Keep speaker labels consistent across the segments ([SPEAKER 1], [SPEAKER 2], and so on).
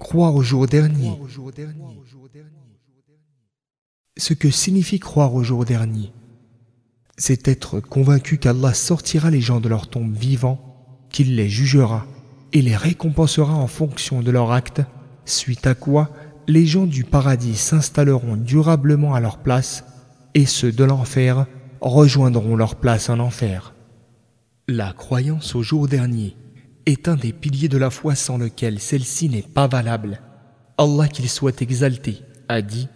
[SPEAKER 1] croire au jour dernier. Ce que signifie croire au jour dernier, c'est être convaincu qu'Allah sortira les gens de leur tombe vivants, qu'il les jugera et les récompensera en fonction de leurs actes, suite à quoi les gens du paradis s'installeront durablement à leur place et ceux de l'enfer rejoindront leur place en enfer. La croyance au jour dernier est un des piliers de la foi sans lequel celle-ci n'est pas valable. Allah qu'il soit exalté a dit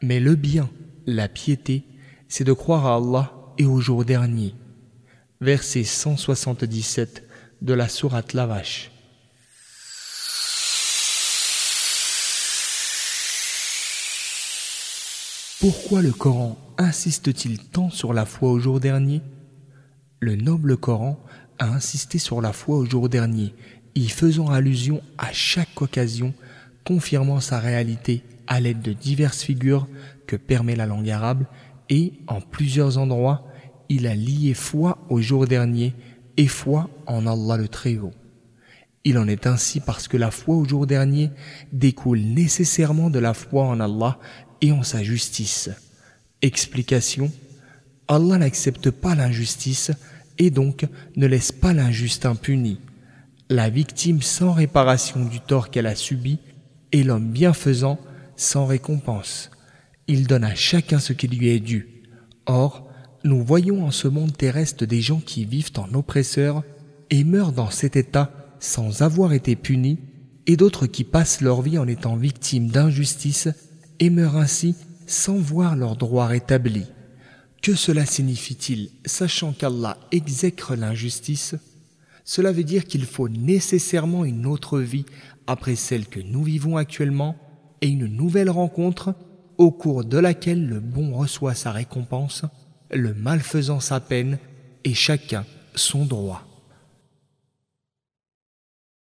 [SPEAKER 1] mais le bien, la piété, c'est de croire à Allah et au jour dernier. Verset 177 de la sourate La Vache. Pourquoi le Coran insiste-t-il tant sur la foi au jour dernier? Le noble Coran a insisté sur la foi au jour dernier, y faisant allusion à chaque occasion, confirmant sa réalité à l'aide de diverses figures que permet la langue arabe et, en plusieurs endroits, il a lié foi au jour dernier et foi en Allah le Très-Haut. Il en est ainsi parce que la foi au jour dernier découle nécessairement de la foi en Allah et en sa justice. Explication Allah n'accepte pas l'injustice et donc ne laisse pas l'injuste impuni. La victime sans réparation du tort qu'elle a subi et l'homme bienfaisant sans récompense. Il donne à chacun ce qui lui est dû. Or, nous voyons en ce monde terrestre des gens qui vivent en oppresseurs et meurent dans cet état sans avoir été punis, et d'autres qui passent leur vie en étant victimes d'injustice et meurent ainsi sans voir leurs droits rétablis. Que cela signifie-t-il, sachant qu'Allah exècre l'injustice? Cela veut dire qu'il faut nécessairement une autre vie après celle que nous vivons actuellement et une nouvelle rencontre au cours de laquelle le bon reçoit sa récompense, le malfaisant sa peine et chacun son droit.